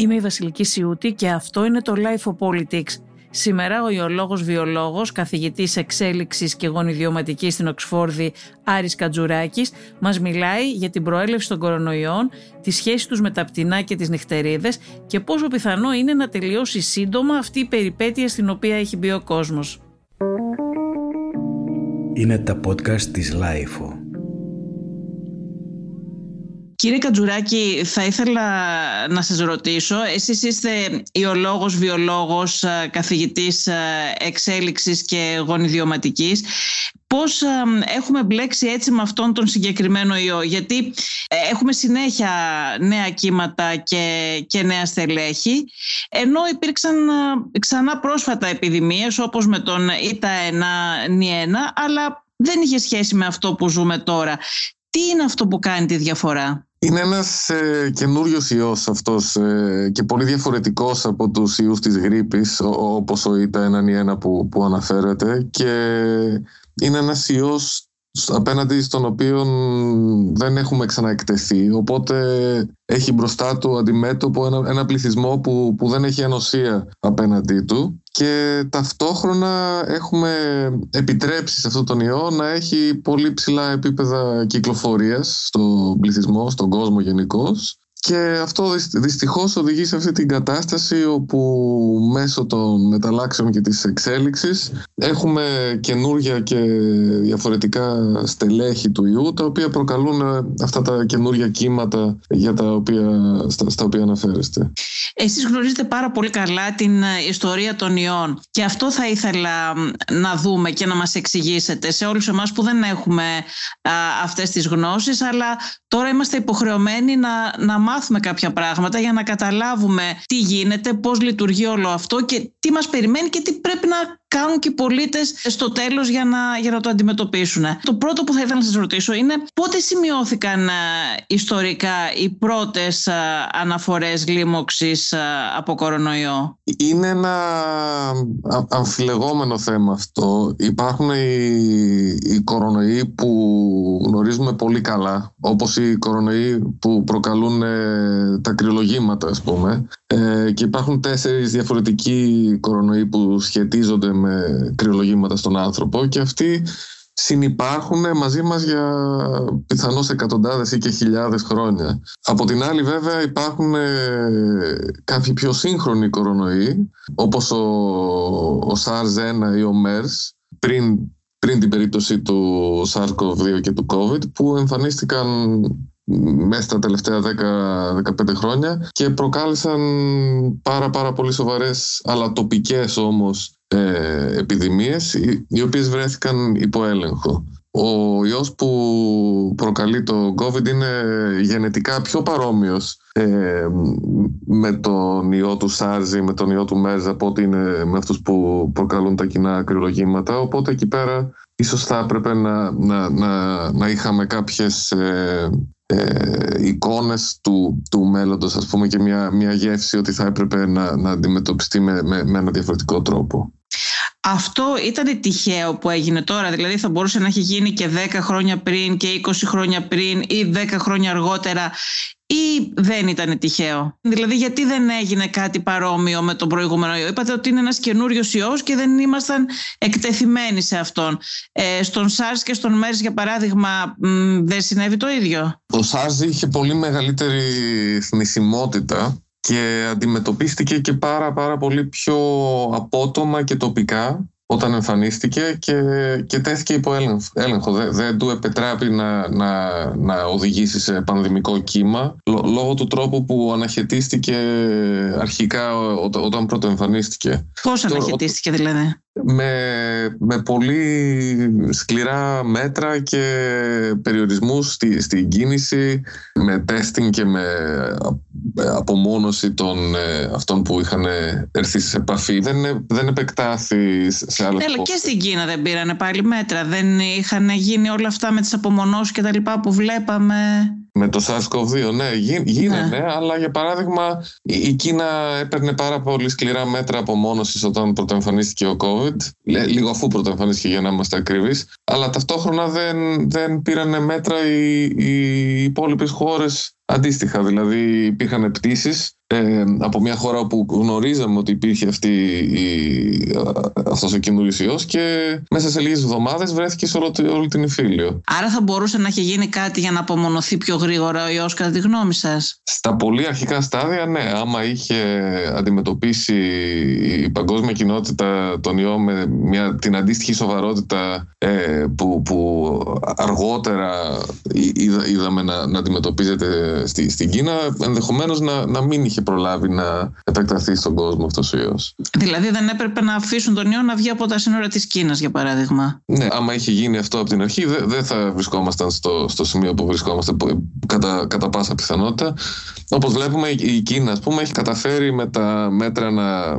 Είμαι η Βασιλική Σιούτη και αυτό είναι το Life of Politics. Σήμερα ο ιολόγος βιολόγος, καθηγητής εξέλιξης και γονιδιωματικής στην Οξφόρδη Άρης Κατζουράκης μας μιλάει για την προέλευση των κορονοϊών, τη σχέση τους με τα πτηνά και τις νυχτερίδες και πόσο πιθανό είναι να τελειώσει σύντομα αυτή η περιπέτεια στην οποία έχει μπει ο κόσμος. Είναι τα podcast της Life. Κύριε Κατζουράκη, θα ήθελα να σας ρωτήσω, εσείς είστε ιολόγος, βιολόγος, ε, καθηγητής ε, εξέλιξης και γονιδιωματικής. Πώς ε, έχουμε μπλέξει έτσι με αυτόν τον συγκεκριμένο ιό, γιατί έχουμε συνέχεια νέα κύματα και, και νέα στελέχη, ενώ υπήρξαν ξανά πρόσφατα επιδημίες όπως με τον ΙΤΑ 1, νι 1, αλλά δεν είχε σχέση με αυτό που ζούμε τώρα. Τι είναι αυτό που κάνει τη διαφορά; Είναι ένας ε, καινούριος ιός αυτός ε, και πολύ διαφορετικός από τους ιούς της γρήπης όπως ο ΙΤΑ έναν ή ένα που, που αναφέρεται και είναι ένας ιός απέναντι στον οποίο δεν έχουμε ξαναεκτεθεί. Οπότε έχει μπροστά του αντιμέτωπο ένα, ένα πληθυσμό που, που δεν έχει ανοσία απέναντί του και ταυτόχρονα έχουμε επιτρέψει σε αυτόν τον ιό να έχει πολύ ψηλά επίπεδα κυκλοφορίας στον πληθυσμό, στον κόσμο γενικώς. Και αυτό δυστυχώς οδηγεί σε αυτή την κατάσταση όπου μέσω των μεταλλάξεων και της εξέλιξης έχουμε καινούργια και διαφορετικά στελέχη του ιού τα οποία προκαλούν αυτά τα καινούργια κύματα για τα οποία, στα, στα οποία αναφέρεστε. Εσείς γνωρίζετε πάρα πολύ καλά την ιστορία των ιών και αυτό θα ήθελα να δούμε και να μας εξηγήσετε σε όλους εμάς που δεν έχουμε α, αυτές τις γνώσεις αλλά τώρα είμαστε υποχρεωμένοι να, να μάθουμε κάποια πράγματα για να καταλάβουμε τι γίνεται, πώς λειτουργεί όλο αυτό και τι μας περιμένει και τι πρέπει να κάνουν και οι πολίτες στο τέλος για να, για να το αντιμετωπίσουν. Το πρώτο που θα ήθελα να σας ρωτήσω είναι πότε σημειώθηκαν ε, ιστορικά οι πρώτες ε, αναφορές λίμωξης ε, από κορονοϊό; Είναι ένα αμφιλεγόμενο θέμα αυτό. Υπάρχουν οι, οι κορονοϊοί που γνωρίζουμε πολύ καλά, όπως οι κορονοϊοί που προκαλούν τα κρυολογήματα, ας πούμε. Ε, και υπάρχουν τέσσερις διαφορετικοί κορονοϊοί που σχετίζονται με κρυολογήματα στον άνθρωπο και αυτοί συνυπάρχουν μαζί μας για πιθανώς εκατοντάδες ή και χιλιάδες χρόνια. Από την άλλη βέβαια υπάρχουν ε, κάποιοι πιο σύγχρονοι κορονοϊοί όπως ο, ο SARS-1 ή ο MERS πριν, πριν την περίπτωση του SARS-CoV-2 και του COVID που εμφανίστηκαν μέσα στα τελευταία 10-15 χρόνια και προκάλεσαν πάρα πάρα πολύ σοβαρές αλλά τοπικές όμως ε, επιδημίες οι οποίες βρέθηκαν υπό έλεγχο. Ο ιός που προκαλεί το COVID είναι γενετικά πιο παρόμοιος ε, με τον ιό του SARS ή με τον ιό του MERS από ότι είναι με αυτούς που προκαλούν τα κοινά κρυολογήματα οπότε εκεί πέρα ίσως θα έπρεπε να, να, να, να είχαμε κάποιες ε, ε, εικόνες του, του μέλλοντος ας πούμε και μια, μια γεύση ότι θα έπρεπε να, να αντιμετωπιστεί με, με, με ένα διαφορετικό τρόπο. Αυτό ήταν τυχαίο που έγινε τώρα, δηλαδή θα μπορούσε να έχει γίνει και 10 χρόνια πριν και 20 χρόνια πριν ή 10 χρόνια αργότερα ή δεν ήταν τυχαίο. Δηλαδή γιατί δεν έγινε κάτι παρόμοιο με τον προηγούμενο ιό; Είπατε ότι είναι ένας καινούριος ιός και δεν ήμασταν εκτεθειμένοι σε αυτόν. Ε, στον SARS και στον MERS για παράδειγμα δεν συνέβη το ίδιο; Το SARS είχε πολύ μεγαλύτερη θνησιμότητα και αντιμετωπίστηκε και πάρα πάρα πολύ πιο απότομα και τοπικά όταν εμφανίστηκε και, και τέθηκε υπό έλεγχο. Δεν, δεν του επετράπει να, να, να οδηγήσει σε πανδημικό κύμα λόγω του τρόπου που αναχαιτίστηκε αρχικά όταν πρώτο εμφανίστηκε. Πώς αναχαιτίστηκε δηλαδή; Με, με πολύ σκληρά μέτρα και περιορισμούς στη, στην κίνηση, με τέστινγκ και με απομόνωση των ε, αυτών που είχαν έρθει σε επαφή. Δεν, δεν επεκτάθη σε άλλες Έλα, και στην Κίνα δεν πήρανε πάλι μέτρα. Δεν είχαν γίνει όλα αυτά με τις απομονώσεις και τα λοιπά που βλέπαμε. Με το SARS-CoV-2, ναι, γίνανε, ναι. αλλά για παράδειγμα η Κίνα έπαιρνε πάρα πολύ σκληρά μέτρα απομόνωσης όταν πρωτοεμφανίστηκε ο COVID, λίγο αφού πρωτοεμφανίστηκε για να είμαστε ακριβείς, αλλά ταυτόχρονα δεν, δεν πήραν μέτρα οι, οι υπόλοιπες χώρες αντίστοιχα. Δηλαδή υπήρχαν πτήσεις ε, από μια χώρα όπου γνωρίζαμε ότι υπήρχε αυτή η, αυτός ο καινούριος ιός και μέσα σε λίγες εβδομάδες βρέθηκε σε όλο, όλη την Ιφίλιο. Άρα θα μπορούσε να έχει γίνει κάτι για να απομονωθεί πιο γρήγορα ο ιός κατά τη γνώμη σας; Στα πολύ αρχικά στάδια ναι, άμα είχε αντιμετωπίσει η παγκόσμια κοινότητα τον ιό με μια, την αντίστοιχη σοβαρότητα ε, που, που αργότερα είδα, είδαμε να, να αντιμετωπίζεται στη, στην Κίνα ενδεχομένως να, να μην είχε προλάβει να επεκταθεί στον κόσμο αυτός ο ιός. Δηλαδή δεν έπρεπε να αφήσουν τον ιό να βγει από τα σύνορα της Κίνας, για παράδειγμα. Ναι, άμα είχε γίνει αυτό από την αρχή, δεν θα βρισκόμασταν στο, στο σημείο που βρισκόμαστε κατά, κατά πάσα πιθανότητα. Όπως βλέπουμε, η Κίνα, ας πούμε, έχει καταφέρει με τα μέτρα να,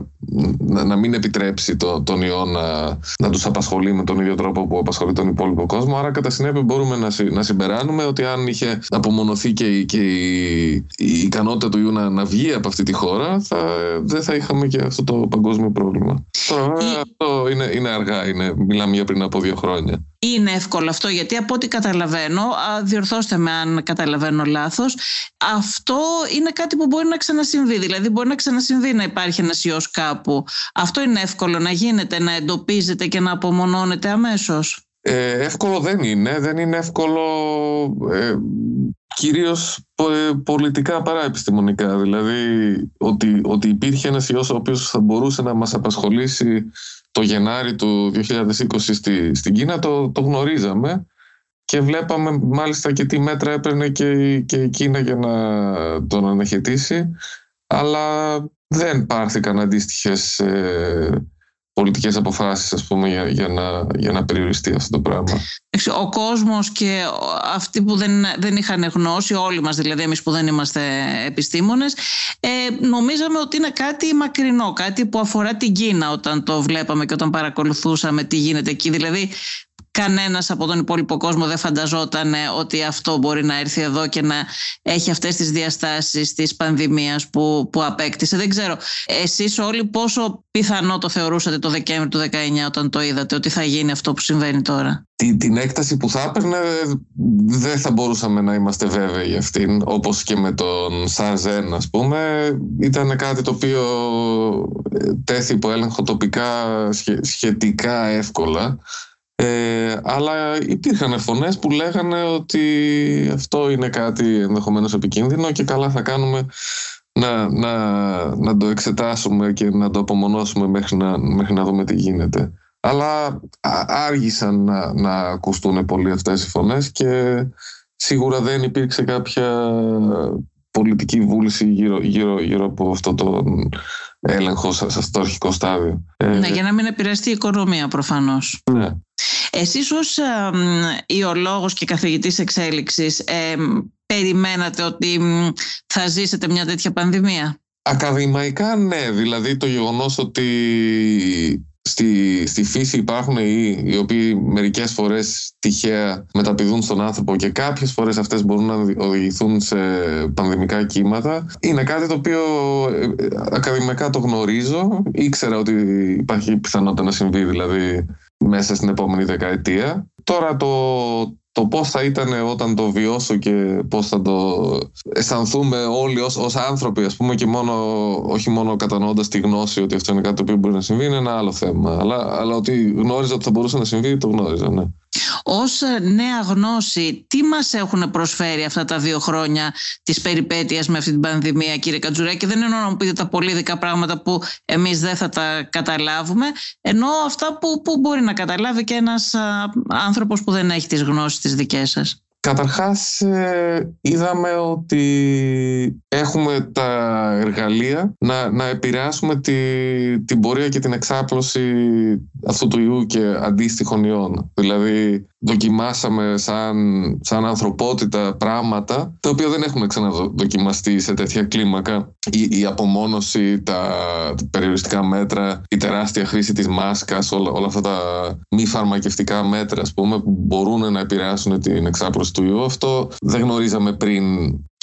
να, να μην επιτρέψει το, τον ιό να, να τους απασχολεί με τον ίδιο τρόπο που απασχολεί τον υπόλοιπο κόσμο. Άρα, κατά συνέπεια, μπορούμε να, να συμπεράνουμε ότι αν είχε απομονωθεί και, και η, η ικανότητα του ιού να, να βγει από αυτή τη χώρα, θα, δεν θα είχαμε και αυτό το παγκόσμιο πρόβλημα. Τώρα, αυτό είναι, είναι αργά, είναι, μιλάμε για πριν από δύο χρόνια. Είναι εύκολο αυτό γιατί από ό,τι καταλαβαίνω, διορθώστε με αν καταλαβαίνω λάθος, αυτό είναι κάτι που μπορεί να ξανασυμβεί. Δηλαδή μπορεί να ξανασυμβεί να υπάρχει ένας ιός κάπου. Αυτό είναι εύκολο να γίνεται, να εντοπίζεται και να απομονώνεται αμέσως. Ε, εύκολο δεν είναι. Δεν είναι εύκολο ε, κυρίως ε, πολιτικά παρά επιστημονικά. Δηλαδή ότι, ότι υπήρχε ένας ιός ο οποίος θα μπορούσε να μας απασχολήσει το Γενάρη του 2020 στη, στην Κίνα το, το γνωρίζαμε και βλέπαμε μάλιστα και τι μέτρα έπαιρνε και, και η Κίνα για να τον αναχαιτήσει αλλά δεν πάρθηκαν αντίστοιχες ε, πολιτικές αποφάσεις ας πούμε, για, για, να, για να περιοριστεί αυτό το πράγμα. Ο κόσμος και αυτοί που δεν, δεν είχαν γνώση, όλοι μας δηλαδή εμείς που δεν είμαστε επιστήμονες, ε, νομίζαμε ότι είναι κάτι μακρινό, κάτι που αφορά την Κίνα όταν το βλέπαμε και όταν παρακολουθούσαμε τι γίνεται εκεί. Δηλαδή κανένας από τον υπόλοιπο κόσμο δεν φανταζόταν ότι αυτό μπορεί να έρθει εδώ και να έχει αυτές τις διαστάσεις της πανδημίας που, που απέκτησε. Δεν ξέρω, εσείς όλοι πόσο πιθανό το θεωρούσατε το Δεκέμβριο του 2019 όταν το είδατε ότι θα γίνει αυτό που συμβαίνει τώρα; Την, την έκταση που θα έπαιρνε δεν θα μπορούσαμε να είμαστε βέβαιοι για αυτήν όπως και με τον ΣΑΡΖΕΝ ας πούμε ήταν κάτι το οποίο ε, τέθη υπό έλεγχο τοπικά σχετικά εύκολα ε, αλλά υπήρχαν φωνές που λέγανε ότι αυτό είναι κάτι ενδεχομένως επικίνδυνο και καλά θα κάνουμε να, να, να το εξετάσουμε και να το απομονώσουμε μέχρι να, μέχρι να δούμε τι γίνεται. Αλλά άργησαν να, να ακουστούν πολύ αυτές οι φωνές και σίγουρα δεν υπήρξε κάποια πολιτική βούληση γύρω, γύρω, γύρω από αυτό το έλεγχο σε αυτό το αρχικό στάδιο. Ναι, για να μην επηρεαστεί η οικονομία προφανώς. Ναι. Εσείς ως ε, ιολόγος και καθηγητής εξέλιξης ε, περιμένατε ότι θα ζήσετε μια τέτοια πανδημία; Ακαδημαϊκά ναι, δηλαδή το γεγονός ότι στη, στη φύση υπάρχουν οι, οι οποίοι μερικές φορές τυχαία μεταπηδούν στον άνθρωπο και κάποιες φορές αυτές μπορούν να οδηγηθούν σε πανδημικά κύματα είναι κάτι το οποίο ε, ακαδημαϊκά το γνωρίζω ήξερα ότι υπάρχει πιθανότητα να συμβεί δηλαδή μέσα στην επόμενη δεκαετία. Τώρα το, το πώς θα ήταν όταν το βιώσω και πώς θα το αισθανθούμε όλοι ως, ως άνθρωποι ας πούμε και μόνο, όχι μόνο κατανοώντας τη γνώση ότι αυτό είναι κάτι το οποίο μπορεί να συμβεί είναι ένα άλλο θέμα αλλά, αλλά ότι γνώριζα ότι θα μπορούσε να συμβεί το γνώριζα ναι. Ως ε, νέα γνώση, τι μας έχουν προσφέρει αυτά τα δύο χρόνια της περιπέτειας με αυτή την πανδημία κύριε Κατζουράκη; Δεν εννοώ να μου πείτε τα πολύ δικά πράγματα που εμείς δεν θα τα καταλάβουμε, ενώ αυτά που, που μπορεί να καταλάβει και ένας άνθρωπος που δεν έχει τις γνώσεις τις δικές σας. Καταρχάς ε, είδαμε ότι έχουμε τα εργαλεία να, να επηρεάσουμε τη, την πορεία και την εξάπλωση αυτού του ιού και αντίστοιχων ιών. Δηλαδή δοκιμάσαμε σαν, σαν ανθρωπότητα πράγματα τα οποία δεν έχουν ξαναδοκιμαστεί σε τέτοια κλίμακα. Η, η απομόνωση, τα, περιοριστικά μέτρα, η τεράστια χρήση της μάσκας, όλα, όλα αυτά τα μη φαρμακευτικά μέτρα ας πούμε, που μπορούν να επηρεάσουν την εξάπλωση του ιού. Αυτό δεν γνωρίζαμε πριν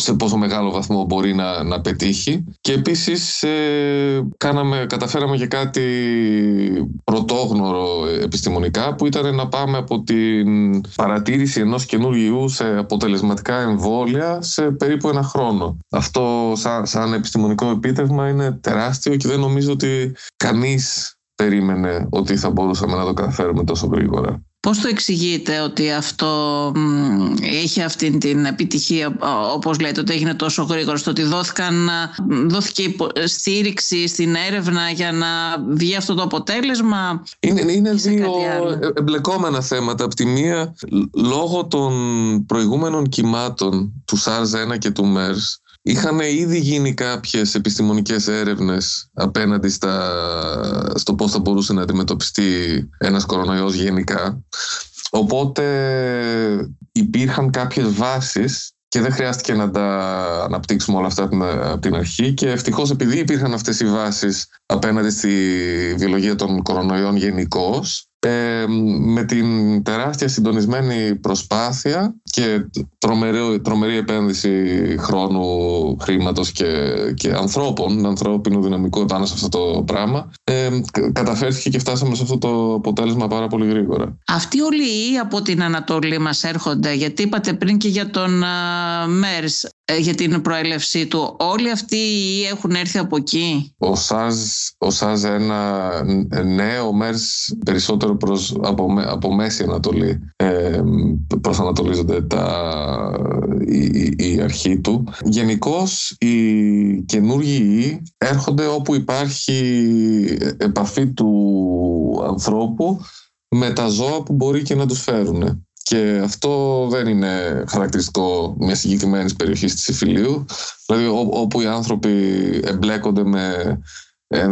σε πόσο μεγάλο βαθμό μπορεί να, να πετύχει και επίσης ε, κάναμε, καταφέραμε και κάτι πρωτόγνωρο επιστημονικά που ήταν να πάμε από την παρατήρηση ενός καινούργιου σε αποτελεσματικά εμβόλια σε περίπου ένα χρόνο. Αυτό σαν, σαν επιστημονικό επίτευγμα είναι τεράστιο και δεν νομίζω ότι κανείς περίμενε ότι θα μπορούσαμε να το καταφέρουμε τόσο γρήγορα. Πώς το εξηγείτε ότι αυτό είχε αυτή την επιτυχία, όπως λέτε, ότι έγινε τόσο γρήγορα, στο ότι δόθηκαν, δόθηκε στήριξη στην έρευνα για να βγει αυτό το αποτέλεσμα. Είναι, είναι δύο εμπλεκόμενα θέματα. Από τη μία, λόγω των προηγούμενων κυμάτων του SARS-1 και του MERS, Είχαν ήδη γίνει κάποιες επιστημονικές έρευνες απέναντι στα, στο πώς θα μπορούσε να αντιμετωπιστεί ένας κορονοϊός γενικά. Οπότε υπήρχαν κάποιες βάσεις και δεν χρειάστηκε να τα αναπτύξουμε όλα αυτά από την αρχή και ευτυχώς επειδή υπήρχαν αυτές οι βάσεις απέναντι στη βιολογία των κορονοϊών γενικώς, ε, με την τεράστια συντονισμένη προσπάθεια και τρομερή, τρομερή επένδυση χρόνου, χρήματος και, και ανθρώπων, ανθρώπινου δυναμικού επάνω σε αυτό το πράγμα, ε, καταφέρθηκε και φτάσαμε σε αυτό το αποτέλεσμα πάρα πολύ γρήγορα. Αυτοί όλοι οι από την Ανατολή μας έρχονται, γιατί είπατε πριν και για τον ΜΕΡΣ, ε, για την προέλευσή του. Όλοι αυτοί έχουν έρθει από εκεί. Ο ΣΑΖ, ο ΣΑΖ ένα νέο ΜΕΡΣ περισσότερο προς, από, από Μέση Ανατολή ε, προσανατολίζονται τα, η, η, αρχή του. Γενικώς οι καινούργοι έρχονται όπου υπάρχει επαφή του ανθρώπου με τα ζώα που μπορεί και να τους φέρουν. Και αυτό δεν είναι χαρακτηριστικό μιας συγκεκριμένης περιοχής της Ιφιλίου. Δηλαδή, όπου οι άνθρωποι εμπλέκονται με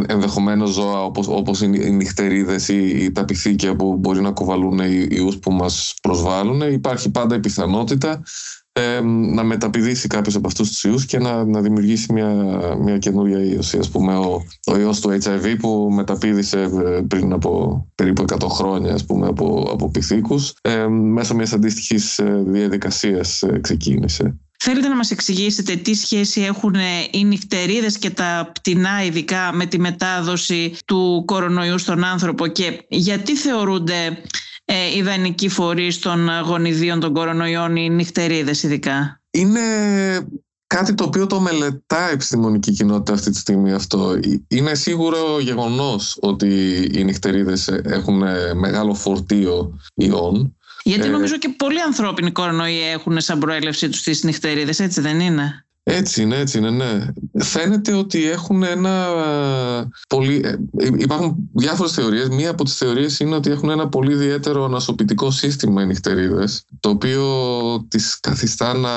ενδεχομένως ζώα όπως, όπως οι νυχτερίδες ή, τα πυθίκια που μπορεί να κουβαλούν οι ιούς που μας προσβάλλουν υπάρχει πάντα η πιθανότητα ε, να μεταπηδήσει κάποιος από αυτούς τους ιούς και να, να δημιουργήσει μια, μια καινούρια ίωση ας πούμε ο, ο ιός του HIV που μεταπήδησε ε, πριν από περίπου 100 χρόνια ας πούμε από, από πυθίκους ε, μέσω μιας αντίστοιχης ε, διαδικασίας ξεκίνησε. Θέλετε να μας εξηγήσετε τι σχέση έχουν οι νυχτερίδες και τα πτηνά ειδικά με τη μετάδοση του κορονοϊού στον άνθρωπο και γιατί θεωρούνται ε, ιδανικοί φορείς των γονιδίων των κορονοϊών οι νυχτερίδες ειδικά. Είναι κάτι το οποίο το μελετά η επιστημονική κοινότητα αυτή τη στιγμή αυτό. Είναι σίγουρο γεγονός ότι οι νυχτερίδες έχουν μεγάλο φορτίο ιών γιατί ε, νομίζω και πολλοί ανθρώπινοι κορονοϊοί έχουν σαν προέλευσή τους τις νυχτερίδες, έτσι δεν είναι; Έτσι είναι, έτσι είναι, ναι. Φαίνεται ότι έχουν ένα πολύ... Ε, υπάρχουν διάφορες θεωρίες. Μία από τις θεωρίες είναι ότι έχουν ένα πολύ ιδιαίτερο ανασωπητικό σύστημα οι νυχτερίδες, το οποίο τις καθιστά να...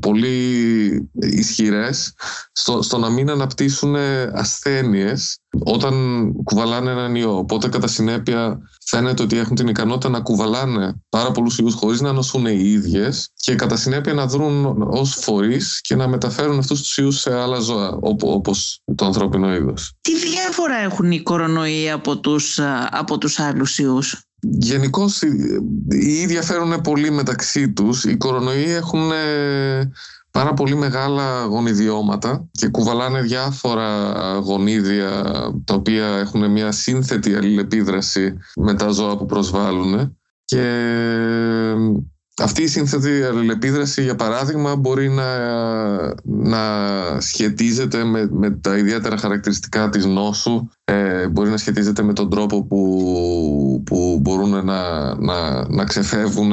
πολύ ισχυρές στο, στο να μην αναπτύσσουν ασθένειες όταν κουβαλάνε έναν ιό. Οπότε κατά συνέπεια φαίνεται ότι έχουν την ικανότητα να κουβαλάνε πάρα πολλούς ιούς χωρίς να νοσούν οι ίδιες και κατά συνέπεια να δρουν ως φορείς και να μεταφέρουν αυτούς τους ιούς σε άλλα ζώα όπως το ανθρώπινο είδος. Τι διάφορα έχουν οι κορονοϊοί από τους, από τους άλλους ιούς; Γενικώ οι ίδιοι διαφέρουν πολύ μεταξύ τους. Οι κορονοϊοί έχουν πάρα πολύ μεγάλα γονιδιώματα και κουβαλάνε διάφορα γονίδια τα οποία έχουν μια σύνθετη αλληλεπίδραση με τα ζώα που προσβάλλουν και αυτή η σύνθετη αλληλεπίδραση, για παράδειγμα, μπορεί να, να σχετίζεται με, με τα ιδιαίτερα χαρακτηριστικά της νόσου, ε, μπορεί να σχετίζεται με τον τρόπο που, που μπορούν να, να, να ξεφεύγουν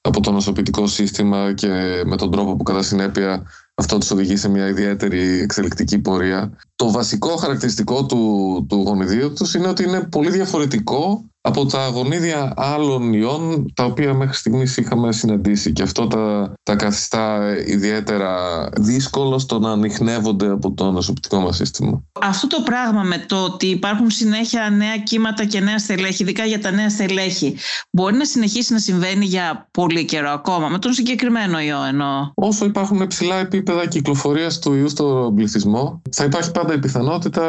από το νοσοποιητικό σύστημα και με τον τρόπο που κατά συνέπεια αυτό τους οδηγεί σε μια ιδιαίτερη εξελικτική πορεία. Το βασικό χαρακτηριστικό του, του γονιδίου τους είναι ότι είναι πολύ διαφορετικό από τα γονίδια άλλων ιών τα οποία μέχρι στιγμής είχαμε συναντήσει και αυτό τα, τα καθιστά ιδιαίτερα δύσκολο στο να ανοιχνεύονται από το νοσοποιητικό μας σύστημα. Αυτό το πράγμα με το ότι υπάρχουν συνέχεια νέα κύματα και νέα στελέχη, ειδικά για τα νέα στελέχη, μπορεί να συνεχίσει να συμβαίνει για πολύ καιρό ακόμα, με τον συγκεκριμένο ιό εννοώ. Όσο υπάρχουν ψηλά επίπεδα κυκλοφορίας του ιού στον πληθυσμό, θα υπάρχει πάντα η πιθανότητα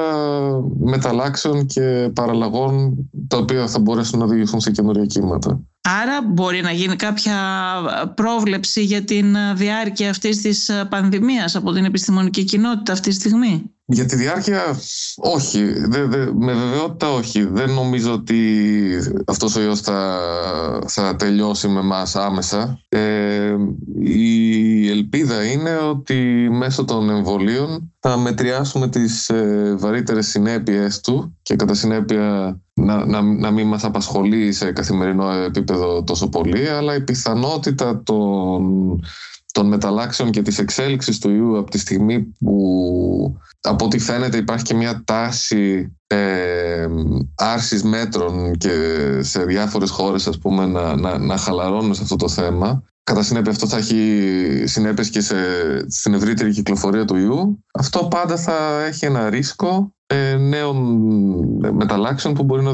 μεταλλάξεων και παραλλαγών τα οποία θα μπορέσουν να οδηγηθούν σε καινούργια κύματα. Άρα μπορεί να γίνει κάποια πρόβλεψη για την διάρκεια αυτής της πανδημίας από την επιστημονική κοινότητα αυτή τη στιγμή; Για τη διάρκεια όχι, δε, δε, με βεβαιότητα όχι. Δεν νομίζω ότι αυτός ο ιός θα, θα τελειώσει με μας άμεσα. Ε, η ελπίδα είναι ότι μέσω των εμβολίων θα μετριάσουμε τις ε, βαρύτερες συνέπειες του και κατά συνέπεια να, να, να μην μας απασχολεί σε καθημερινό επίπεδο τόσο πολύ, αλλά η πιθανότητα των των μεταλλάξεων και της εξέλιξης του ιού από τη στιγμή που από ό,τι φαίνεται υπάρχει και μια τάση ε, άρσης μέτρων και σε διάφορες χώρες ας πούμε να, να, να χαλαρώνουν σε αυτό το θέμα Κατά συνέπεια αυτό θα έχει συνέπειες και σε, στην ευρύτερη κυκλοφορία του ιού. Αυτό πάντα θα έχει ένα ρίσκο ε, νέων μεταλλάξεων που μπορεί να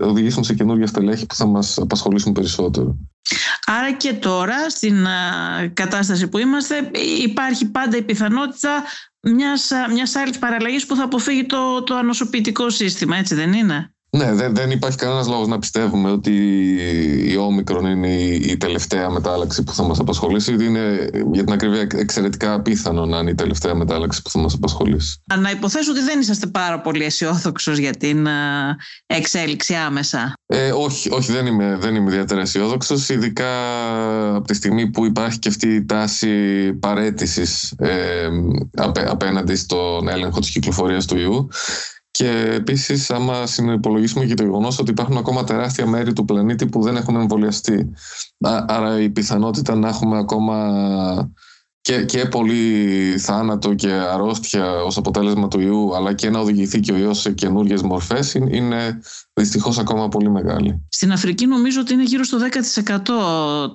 οδηγήσουν, σε καινούργια στελέχη που θα μας απασχολήσουν περισσότερο. Άρα και τώρα στην κατάσταση που είμαστε υπάρχει πάντα η πιθανότητα μιας, μιας άλλης παραλλαγής που θα αποφύγει το, το ανοσοποιητικό σύστημα, έτσι δεν είναι; Ναι, δεν, δεν υπάρχει κανένας λόγος να πιστεύουμε ότι η όμικρον είναι η, τελευταία μετάλλαξη που θα μας απασχολήσει. Είναι για την ακρίβεια εξαιρετικά απίθανο να είναι η τελευταία μετάλλαξη που θα μας απασχολήσει. Να υποθέσω ότι δεν είσαστε πάρα πολύ αισιόδοξος για την εξέλιξη άμεσα. Ε, όχι, όχι δεν, είμαι, δεν είμαι ιδιαίτερα αισιόδοξος, ειδικά από τη στιγμή που υπάρχει και αυτή η τάση παρέτησης ε, απέναντι στον έλεγχο της κυκλοφορίας του ιού. Και επίσης, άμα συνυπολογίσουμε και το γεγονός ότι υπάρχουν ακόμα τεράστια μέρη του πλανήτη που δεν έχουν εμβολιαστεί. Άρα η πιθανότητα να έχουμε ακόμα και, και πολύ θάνατο και αρρώστια ως αποτέλεσμα του ιού αλλά και να οδηγηθεί και ο ιός σε καινούριε μορφές είναι δυστυχώς ακόμα πολύ μεγάλη. Στην Αφρική νομίζω ότι είναι γύρω στο 10% το,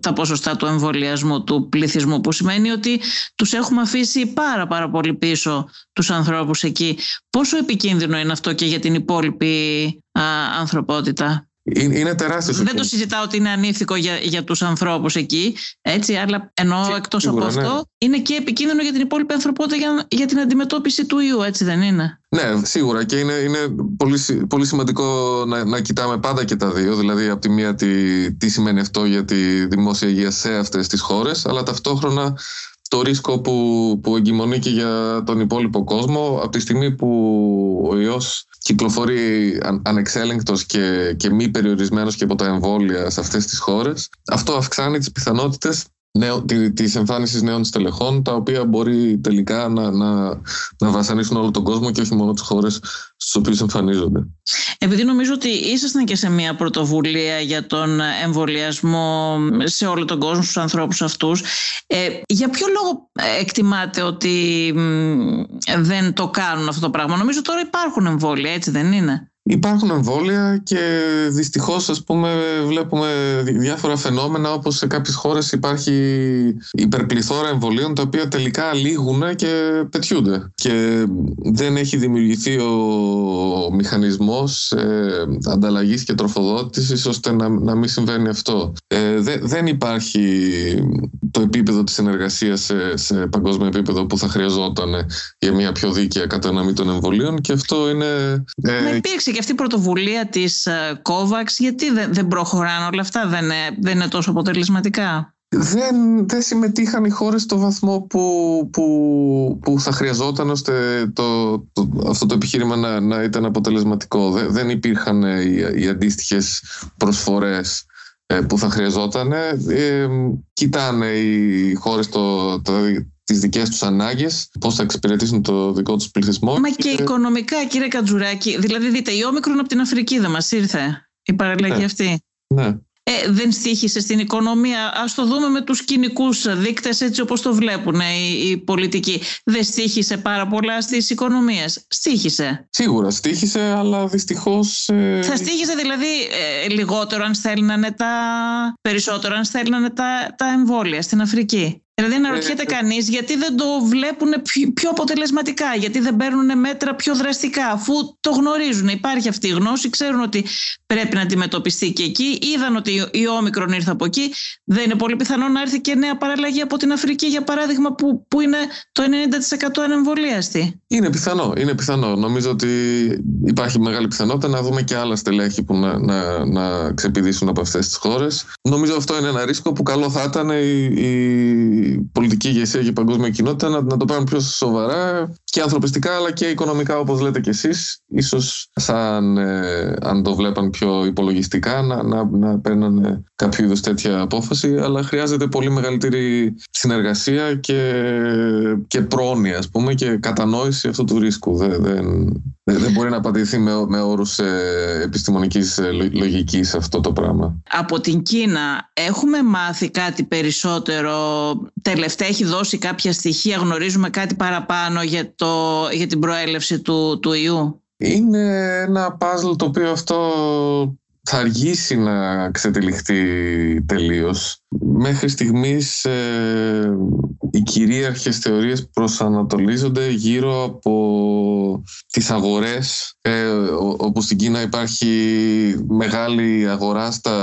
τα ποσοστά του εμβολιασμού του πληθυσμού που σημαίνει ότι τους έχουμε αφήσει πάρα πάρα πολύ πίσω τους ανθρώπους εκεί. Πόσο επικίνδυνο είναι αυτό και για την υπόλοιπη α, ανθρωπότητα; Είναι τεράστιος. Δεν το συζητάω ότι είναι ανήθικο για, για τους ανθρώπους εκεί, έτσι, αλλά ενώ εκτός από αυτό ναι. είναι και επικίνδυνο για την υπόλοιπη ανθρωπότητα για, για την αντιμετώπιση του ιού, έτσι δεν είναι; Ναι, σίγουρα και είναι, είναι πολύ, πολύ σημαντικό να, να κοιτάμε πάντα και τα δύο. Δηλαδή, από τη μία, τι, τι σημαίνει αυτό για τη δημόσια υγεία σε αυτές τις χώρες, αλλά ταυτόχρονα το ρίσκο που, που εγκυμονεί και για τον υπόλοιπο κόσμο από τη στιγμή που ο ιός κυκλοφορεί ανεξέλεγκτος και, και μη περιορισμένος και από τα εμβόλια σε αυτές τις χώρες. Αυτό αυξάνει τις πιθανότητες τη εμφάνισης νέων στελεχών, τα οποία μπορεί τελικά να, να, να βασανίσουν όλο τον κόσμο και όχι μόνο τις χώρες στις οποίες εμφανίζονται. Επειδή νομίζω ότι ήσασταν και σε μια πρωτοβουλία για τον εμβολιασμό σε όλο τον κόσμο, στους ανθρώπους αυτούς, ε, για ποιο λόγο εκτιμάτε ότι δεν το κάνουν αυτό το πράγμα; Νομίζω τώρα υπάρχουν εμβόλια, έτσι δεν είναι; Υπάρχουν εμβόλια και δυστυχώς ας πούμε βλέπουμε διάφορα φαινόμενα όπως σε κάποιες χώρες υπάρχει υπερπληθώρα εμβολίων τα οποία τελικά λήγουν και πετιούνται και δεν έχει δημιουργηθεί ο μηχανισμός ε, ανταλλαγής και τροφοδότησης ώστε να, να μην συμβαίνει αυτό. Ε, δεν υπάρχει το επίπεδο της συνεργασίας σε, σε παγκόσμιο επίπεδο που θα χρειαζόταν για μια πιο δίκαια κατανομή των εμβολίων και αυτό είναι... Ε, υπήρξε και αυτή η πρωτοβουλία της COVAX, γιατί δεν, δεν προχωράνε όλα αυτά, δεν είναι, δεν είναι τόσο αποτελεσματικά; Δεν, δεν συμμετείχαν οι χώρες στο βαθμό που, που, που θα χρειαζόταν ώστε το, το, αυτό το επιχείρημα να, να ήταν αποτελεσματικό. Δεν, δεν υπήρχαν οι, οι αντίστοιχες προσφορές ε, που θα χρειαζόταν. Ε, κοιτάνε οι χώρες το, το, τις δικές τους ανάγκες, πώς θα εξυπηρετήσουν το δικό τους πληθυσμό. Μα και, οικονομικά, κύριε Κατζουράκη. Δηλαδή, δείτε, η όμικρον από την Αφρική δεν μας ήρθε η παραλλαγή ναι. αυτή. Ναι. Ε, δεν στήχησε στην οικονομία. Α το δούμε με τους κοινικού δείκτες, έτσι όπως το βλέπουν οι, οι πολιτικοί. Δεν στήχησε πάρα πολλά στις οικονομίες. Στήχησε. Σίγουρα στήχησε, αλλά δυστυχώς. Ε... Θα στήχησε δηλαδή ε, λιγότερο αν στέλνανε τα. περισσότερο αν στέλνανε τα, τα εμβόλια στην Αφρική. Δηλαδή αναρωτιέται ε, κανείς γιατί δεν το βλέπουν πιο αποτελεσματικά, γιατί δεν παίρνουν μέτρα πιο δραστικά, αφού το γνωρίζουν. Υπάρχει αυτή η γνώση, ξέρουν ότι πρέπει να αντιμετωπιστεί και εκεί. Είδαν ότι η όμικρον ήρθε από εκεί. Δεν είναι πολύ πιθανό να έρθει και νέα παραλλαγή από την Αφρική, για παράδειγμα, που, που είναι το 90% ανεμβολίαστη. Είναι πιθανό, είναι πιθανό. Νομίζω ότι υπάρχει μεγάλη πιθανότητα να δούμε και άλλα στελέχη που να, να, να ξεπηδήσουν από αυτές τις χώρες. Νομίζω αυτό είναι ένα ρίσκο που καλό θα ήταν η, η πολιτική ηγεσία και η παγκόσμια κοινότητα να, να το πάρουν πιο σοβαρά και ανθρωπιστικά αλλά και οικονομικά όπως λέτε κι εσείς. Ίσως σαν ε, αν το βλέπαν πιο υπολογιστικά να, να, να παίρνουν κάποιο είδους τέτοια απόφαση. Αλλά χρειάζεται πολύ μεγαλύτερη συνεργασία και, και πρόνοια ας πούμε και κατανόηση αυτού του ρίσκου. Δεν, δεν, δεν μπορεί να απαντηθεί με, με όρους ε, επιστημονικής ε, λογικής αυτό το πράγμα. Από την Κίνα έχουμε μάθει κάτι περισσότερο τελευταία έχει δώσει κάποια στοιχεία γνωρίζουμε κάτι παραπάνω για το για την προέλευση του, του ιού; Είναι ένα παζλ το οποίο αυτό θα αργήσει να ξετυλιχτεί τελείως. Μέχρι στιγμής ε, οι κυρίαρχες θεωρίες προσανατολίζονται γύρω από τις αγορές ε, όπου στην Κίνα υπάρχει μεγάλη αγορά στα,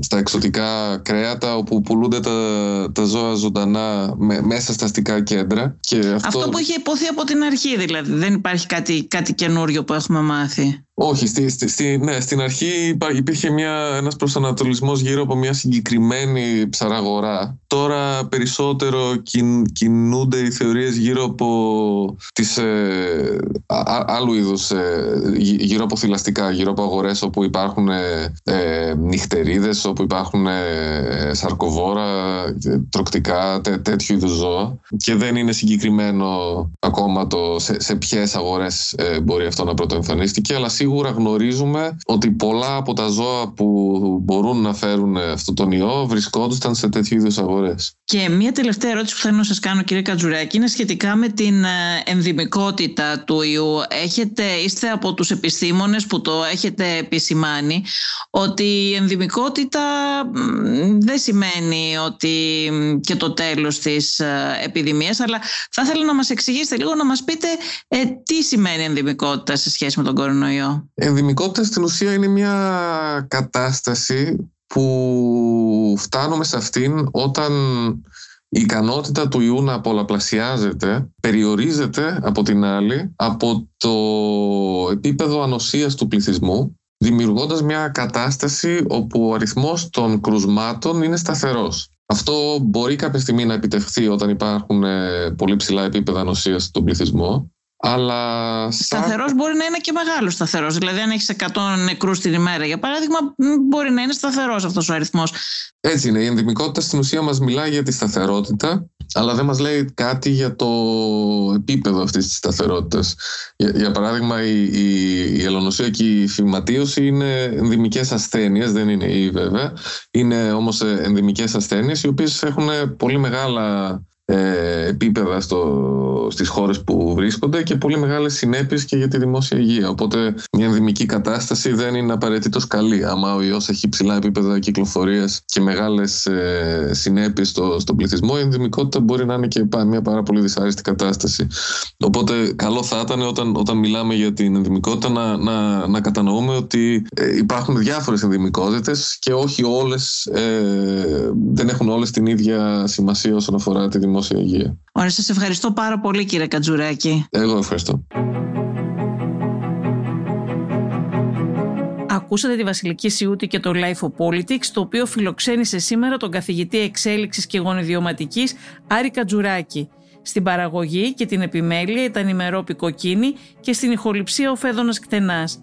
στα εξωτικά κρέατα όπου πουλούνται τα, τα ζώα ζωντανά μέσα στα αστικά κέντρα. Και αυτό... αυτό που είχε υποθεί από την αρχή δηλαδή. Δεν υπάρχει κάτι, κάτι καινούριο που έχουμε μάθει. Όχι, στη, στη, ναι, στην αρχή υπήρχε μια, ένας προσανατολισμός γύρω από μια συγκεκριμένη ψαραγορά. Τώρα περισσότερο κινούνται οι θεωρίες γύρω από τις, ε, άλλου είδους, ε, γύρω από θηλαστικά, γύρω από αγορές όπου υπάρχουν ε, ε νυχτερίδες, όπου υπάρχουν ε, σαρκοβόρα, τροκτικά, τέ, τέτοιου είδους ζώα. Και δεν είναι συγκεκριμένο ακόμα το σε, σε ποιες αγορές μπορεί αυτό να πρωτοεμφανίστηκε, αλλά σίγουρα γνωρίζουμε ότι πολλά από τα ζώα που μπορούν να φέρουν αυτό τον ιό βρισκόντουσαν σε τέτοιου είδους αγορές. Και μία τελευταία ερώτηση που θέλω να σας κάνω, κύριε Κατζουράκη, είναι σχετικά με την ε, ενδυμικότητα του ιού. Έχετε, είστε από τους επιστήμονες που το έχετε επισημάνει ότι η ενδυμικότητα δεν σημαίνει ότι και το τέλος της ε, επιδημίας αλλά θα ήθελα να μας εξηγήσετε λίγο να μας πείτε ε, τι σημαίνει ενδυμικότητα σε σχέση με τον κορονοϊό. Ενδυμικότητα στην ουσία είναι μια κατάσταση που φτάνουμε σε αυτήν όταν η ικανότητα του ιού να πολλαπλασιάζεται περιορίζεται από την άλλη από το επίπεδο ανοσίας του πληθυσμού δημιουργώντας μια κατάσταση όπου ο αριθμός των κρουσμάτων είναι σταθερός. Αυτό μπορεί κάποια στιγμή να επιτευχθεί όταν υπάρχουν ε, πολύ ψηλά επίπεδα ανοσίας στον πληθυσμό αλλά Σταθερός μπορεί να είναι και μεγάλος σταθερός. Δηλαδή, αν έχεις 100 νεκρούς την ημέρα, για παράδειγμα, μπορεί να είναι σταθερός αυτός ο αριθμός. Έτσι είναι. Η ενδυμικότητα στην ουσία μας μιλάει για τη σταθερότητα, αλλά δεν μας λέει κάτι για το επίπεδο αυτής της σταθερότητας. Για, για, παράδειγμα, η, η, η ελονοσία και η φυματίωση είναι ενδυμικέ ασθένειες, δεν είναι ή βέβαια. Είναι όμως ενδυμικέ ασθένειες, οι οποίες έχουν πολύ μεγάλα ε, επίπεδα στο, στις χώρες που βρίσκονται και πολύ μεγάλες συνέπειες και για τη δημόσια υγεία. Οπότε μια ενδημική κατάσταση δεν είναι απαραίτητος καλή. Άμα ο ιός έχει ψηλά επίπεδα κυκλοφορίας και μεγάλες ε, συνέπειες στο, στον πληθυσμό, η ενδημικότητα μπορεί να είναι και μια πάρα πολύ δυσάρεστη κατάσταση. Οπότε καλό θα ήταν όταν, όταν μιλάμε για την ενδημικότητα να, να, να κατανοούμε ότι ε, υπάρχουν διάφορες ενδημικότητες και όχι όλες, ε, δεν έχουν όλες την ίδια σημασία όσον αφορά τη δημόσια δημόσια υγεία. Ωραία, σας ευχαριστώ πάρα πολύ κύριε Κατζουράκη. Εγώ ευχαριστώ. Ακούσατε τη Βασιλική Σιούτη και το Life of Politics, το οποίο φιλοξένησε σήμερα τον καθηγητή εξέλιξης και γονιδιωματικής Άρη Κατζουράκη. Στην παραγωγή και την επιμέλεια ήταν η Μερόπη Κοκκίνη και στην ηχοληψία ο Φέδωνας Κτενάς.